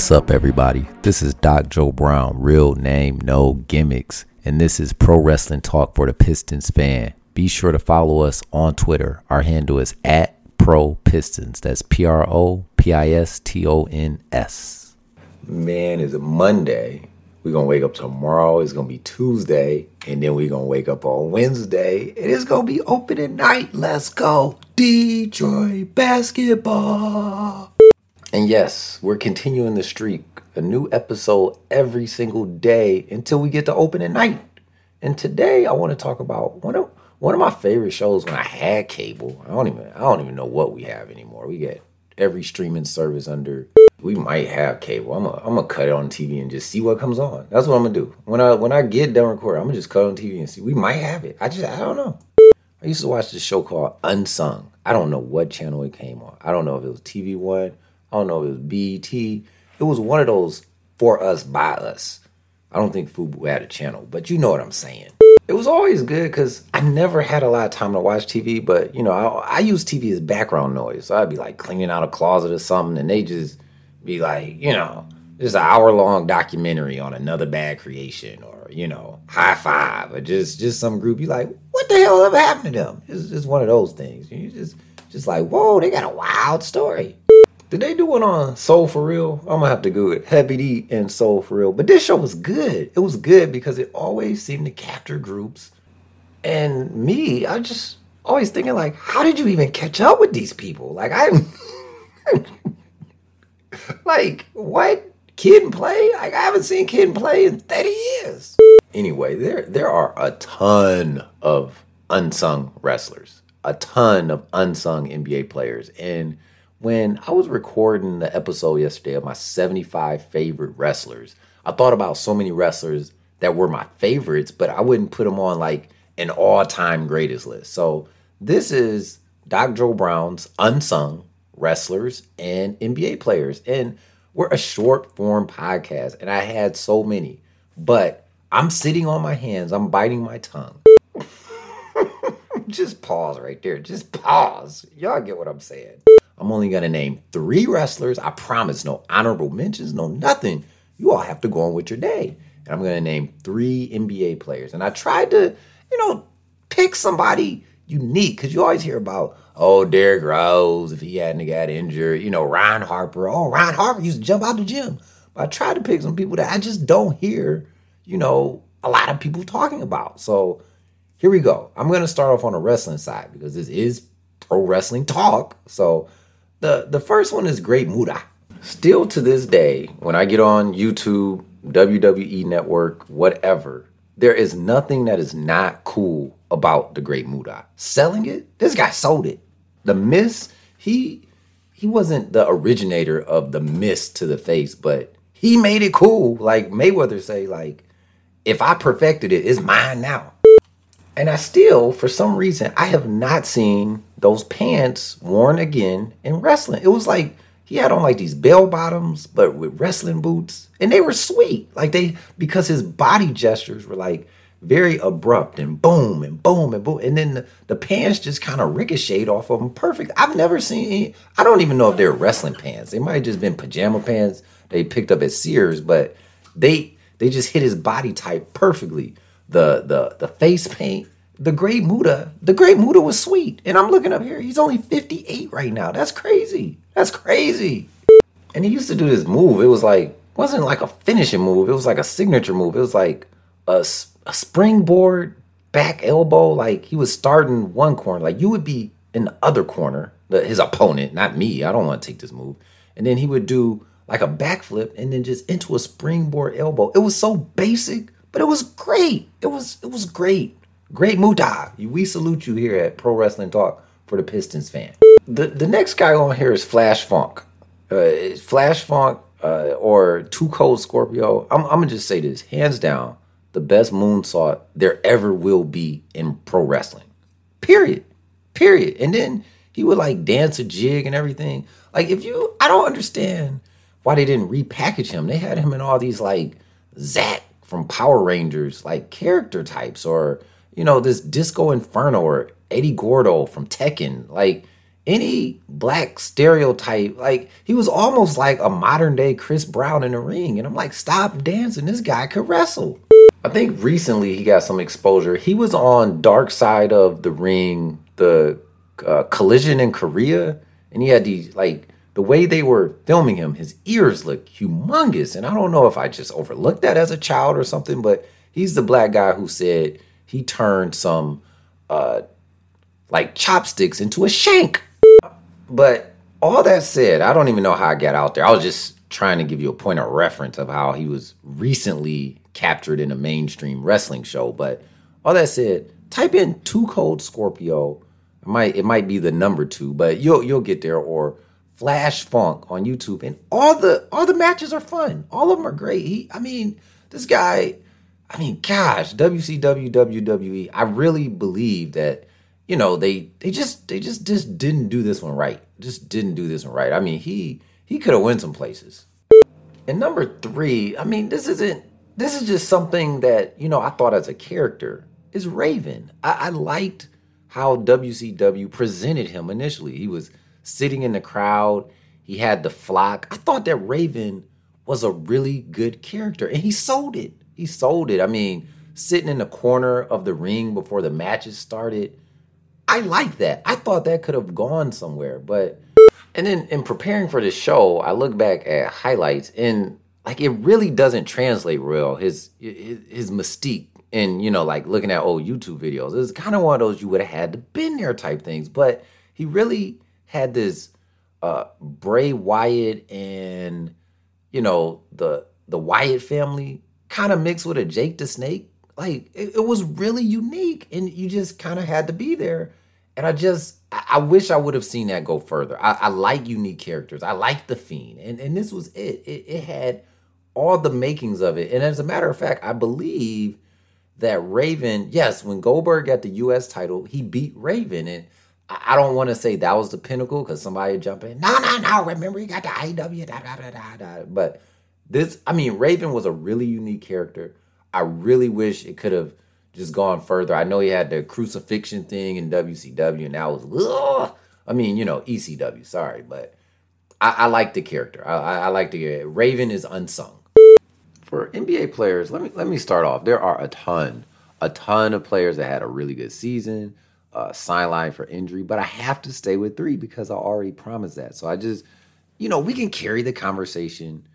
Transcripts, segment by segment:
What's up, everybody? This is Doc Joe Brown, real name, no gimmicks, and this is Pro Wrestling Talk for the Pistons fan. Be sure to follow us on Twitter. Our handle is at Pro Pistons. That's P R O P I S T O N S. Man, it's a Monday. We're gonna wake up tomorrow. It's gonna be Tuesday, and then we're gonna wake up on Wednesday. And it's gonna be opening night. Let's go, Detroit basketball. And yes, we're continuing the streak. A new episode every single day until we get to opening night. And today I want to talk about one of one of my favorite shows when I had cable. I don't even I don't even know what we have anymore. We get every streaming service under we might have cable. I'm gonna I'm gonna cut it on TV and just see what comes on. That's what I'm gonna do. When I when I get done recording, I'm gonna just cut on TV and see. We might have it. I just I don't know. I used to watch this show called Unsung. I don't know what channel it came on. I don't know if it was TV One. I don't know if it was BET. It was one of those for us by us. I don't think Fubu had a channel, but you know what I'm saying. It was always good because I never had a lot of time to watch TV, but you know, I, I use TV as background noise. So I'd be like cleaning out a closet or something, and they just be like, you know, just an hour long documentary on another bad creation or, you know, Hi-Five or just just some group. You're like, what the hell ever happened to them? It's just one of those things. You just just like, whoa, they got a wild story. Did they do one on Soul for Real? I'm gonna have to go it. Heavy D and Soul for Real. But this show was good. It was good because it always seemed to capture groups. And me, I just always thinking like, how did you even catch up with these people? Like I like what? Kid 'n Play? Like I haven't seen Kid 'n Play in 30 years. Anyway, there there are a ton of unsung wrestlers. A ton of unsung NBA players. And when I was recording the episode yesterday of my 75 favorite wrestlers, I thought about so many wrestlers that were my favorites, but I wouldn't put them on like an all time greatest list. So this is Doc Joe Brown's unsung wrestlers and NBA players. And we're a short form podcast, and I had so many, but I'm sitting on my hands, I'm biting my tongue. Just pause right there. Just pause. Y'all get what I'm saying. I'm only going to name three wrestlers. I promise no honorable mentions, no nothing. You all have to go on with your day. And I'm going to name three NBA players. And I tried to, you know, pick somebody unique because you always hear about, oh, Derrick Rose, if he hadn't got injured, you know, Ron Harper. Oh, Ron Harper used to jump out the gym. But I tried to pick some people that I just don't hear, you know, a lot of people talking about. So here we go. I'm going to start off on the wrestling side because this is pro wrestling talk. So the the first one is Great Muta. Still to this day, when I get on YouTube, WWE Network, whatever, there is nothing that is not cool about the Great Muta. Selling it, this guy sold it. The Mist, he he wasn't the originator of the mist to the face, but he made it cool. Like Mayweather say, like, if I perfected it, it's mine now. And I still, for some reason, I have not seen those pants worn again in wrestling. It was like he had on like these bell bottoms, but with wrestling boots, and they were sweet. Like they because his body gestures were like very abrupt and boom and boom and boom, and then the, the pants just kind of ricocheted off of him. Perfect. I've never seen. Any, I don't even know if they're wrestling pants. They might have just been pajama pants they picked up at Sears, but they they just hit his body type perfectly. The the the face paint the great Muta, the great Muta was sweet. And I'm looking up here, he's only 58 right now. That's crazy. That's crazy. And he used to do this move. It was like, wasn't like a finishing move. It was like a signature move. It was like a, a springboard back elbow. Like he was starting one corner. Like you would be in the other corner, the, his opponent, not me. I don't want to take this move. And then he would do like a backflip and then just into a springboard elbow. It was so basic, but it was great. It was it was great. Great Muta. We salute you here at Pro Wrestling Talk for the Pistons fan. The the next guy on here is Flash Funk. Uh, Flash Funk uh, or Too Cold Scorpio. I'm, I'm gonna just say this, hands down, the best moonsault there ever will be in pro wrestling. Period. Period. And then he would like dance a jig and everything. Like if you, I don't understand why they didn't repackage him. They had him in all these like Zack from Power Rangers like character types or you know, this Disco Inferno or Eddie Gordo from Tekken. Like, any black stereotype. Like he was almost like a modern day Chris Brown in the ring. And I'm like, stop dancing. This guy could wrestle. I think recently he got some exposure. He was on Dark Side of the Ring, the uh, Collision in Korea, and he had these like the way they were filming him. His ears look humongous, and I don't know if I just overlooked that as a child or something. But he's the black guy who said he turned some uh, like chopsticks into a shank. But all that said, I don't even know how I got out there. I was just trying to give you a point of reference of how he was recently captured in a mainstream wrestling show. But all that said, type in Too Cold Scorpio. It might it might be the number two, but you'll you'll get there or Flash Funk on YouTube, and all the all the matches are fun. All of them are great. He, I mean, this guy. I mean, gosh, WCW, WWE. I really believe that you know they they just they just just didn't do this one right. Just didn't do this one right. I mean, he he could have won some places. And number three, I mean, this isn't this is just something that, you know, I thought as a character is Raven. I, I liked how WCW presented him initially. He was sitting in the crowd, he had the flock. I thought that Raven was a really good character and he sold it. He sold it. I mean, sitting in the corner of the ring before the matches started. I like that. I thought that could have gone somewhere, but and then in preparing for this show, I look back at highlights and like it really doesn't translate real. His his, his mystique and you know like looking at old YouTube videos, it's kind of one of those you would have had to been there type things. But he really had this uh Bray Wyatt and you know the the Wyatt family kind of mixed with a Jake the Snake. Like it, it was really unique, and you just kind of had to be there. And I just I, wish I would have seen that go further. I, I, like unique characters. I like the Fiend, and and this was it. It, it had all the makings of it. And as a matter of fact, I believe that Raven, yes, when Goldberg got the U.S. title, he beat Raven, and I don't want to say that was the pinnacle because somebody jump in. No, no, no. Remember, he got the IW. Da, da, da, da, da. But this, I mean, Raven was a really unique character. I really wish it could have just gone further. I know he had the crucifixion thing in WCW, and that was, ugh. I mean, you know, ECW. Sorry, but I, I like the character. I, I, I like the Raven is unsung for NBA players, let me let me start off. There are a ton, a ton of players that had a really good season, uh, for injury, but I have to stay with three because I already promised that. So I just, you know, we can carry the conversation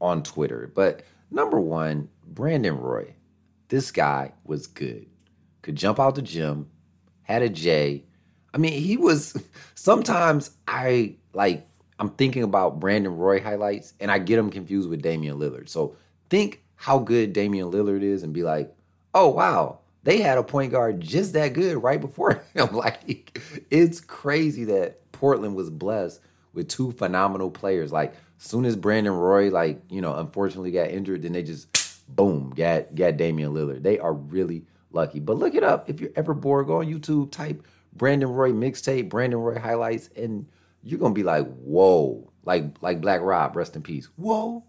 on Twitter. But number one, Brandon Roy, this guy was good. Could jump out the gym, had a J. I mean, he was. Sometimes I like. I'm thinking about Brandon Roy highlights, and I get him confused with Damian Lillard. So think how good Damian Lillard is and be like, oh wow, they had a point guard just that good right before him. like it's crazy that Portland was blessed with two phenomenal players. Like soon as Brandon Roy, like, you know, unfortunately got injured, then they just boom, got got Damian Lillard. They are really lucky. But look it up. If you're ever bored, go on YouTube, type Brandon Roy mixtape, Brandon Roy highlights, and you're gonna be like, whoa. Like like Black Rob, rest in peace. Whoa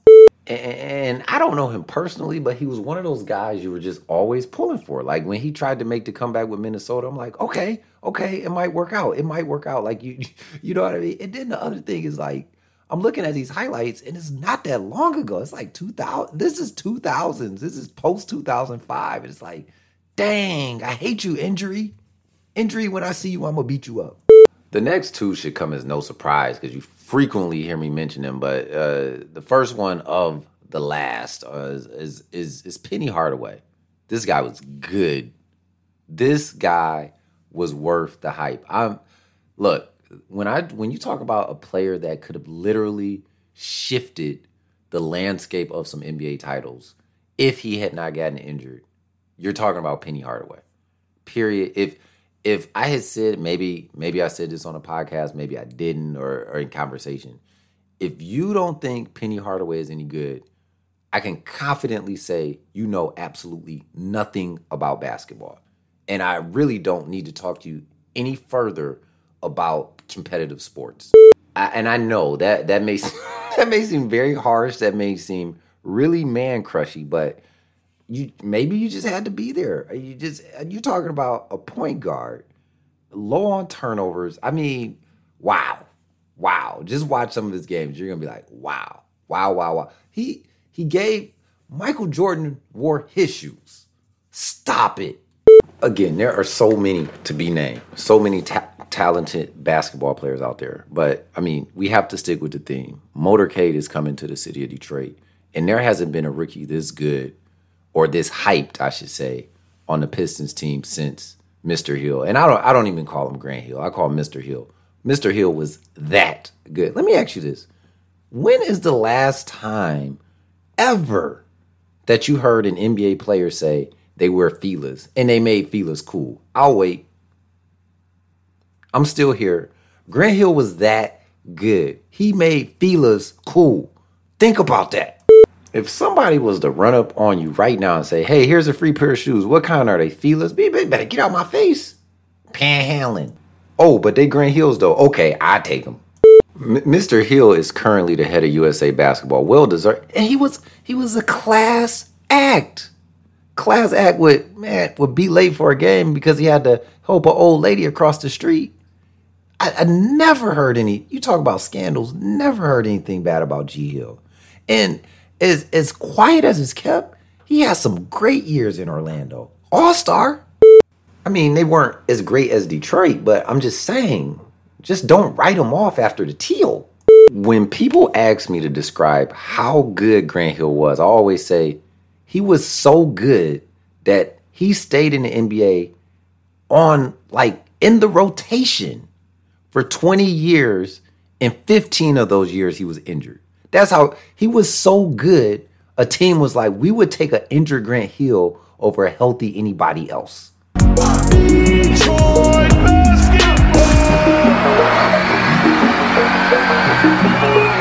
and I don't know him personally, but he was one of those guys you were just always pulling for. Like when he tried to make the comeback with Minnesota, I'm like, okay, okay, it might work out. It might work out. Like you, you know what I mean. And then the other thing is like, I'm looking at these highlights, and it's not that long ago. It's like 2000. This is 2000s. This is post 2005. And it's like, dang, I hate you, injury, injury. When I see you, I'm gonna beat you up. The next two should come as no surprise because you frequently hear me mention them. But uh, the first one of the last uh, is, is is Penny Hardaway. This guy was good. This guy was worth the hype. I'm look when I when you talk about a player that could have literally shifted the landscape of some NBA titles if he had not gotten injured. You're talking about Penny Hardaway. Period. If if I had said maybe maybe I said this on a podcast, maybe I didn't, or, or in conversation. If you don't think Penny Hardaway is any good, I can confidently say you know absolutely nothing about basketball. And I really don't need to talk to you any further about competitive sports. I, and I know that that may that may seem very harsh. That may seem really man crushy, but you maybe you just had to be there. You just you're talking about a point guard, low on turnovers. I mean, wow, wow. Just watch some of his games. You're gonna be like, wow, wow, wow, wow. He he gave Michael Jordan wore his shoes. Stop it. Again, there are so many to be named, so many ta- talented basketball players out there. But I mean, we have to stick with the theme. Motorcade is coming to the city of Detroit, and there hasn't been a rookie this good or this hyped, I should say, on the Pistons team since Mr. Hill. And I don't I don't even call him Grant Hill. I call him Mr. Hill. Mr. Hill was that good. Let me ask you this. When is the last time ever that you heard an NBA player say they wear Filas and they made Filas cool? I'll wait. I'm still here. Grant Hill was that good. He made Filas cool. Think about that. If somebody was to run up on you right now and say, "Hey, here's a free pair of shoes. What kind are they? Filas? Be better get out my face." Panhandling. Oh, but they Grant Hills though. Okay, I take them. M- Mr. Hill is currently the head of USA Basketball. Well deserved, and he was he was a class act. Class act would man would be late for a game because he had to help an old lady across the street. I, I never heard any. You talk about scandals. Never heard anything bad about G Hill, and as as quiet as it's kept, he has some great years in Orlando. All star. I mean, they weren't as great as Detroit, but I'm just saying, just don't write them off after the teal. When people ask me to describe how good Grant Hill was, I always say he was so good that he stayed in the NBA on like in the rotation for 20 years, and 15 of those years he was injured. That's how he was so good. A team was like, we would take an injured Grant Hill over a healthy anybody else. Detroit basketball.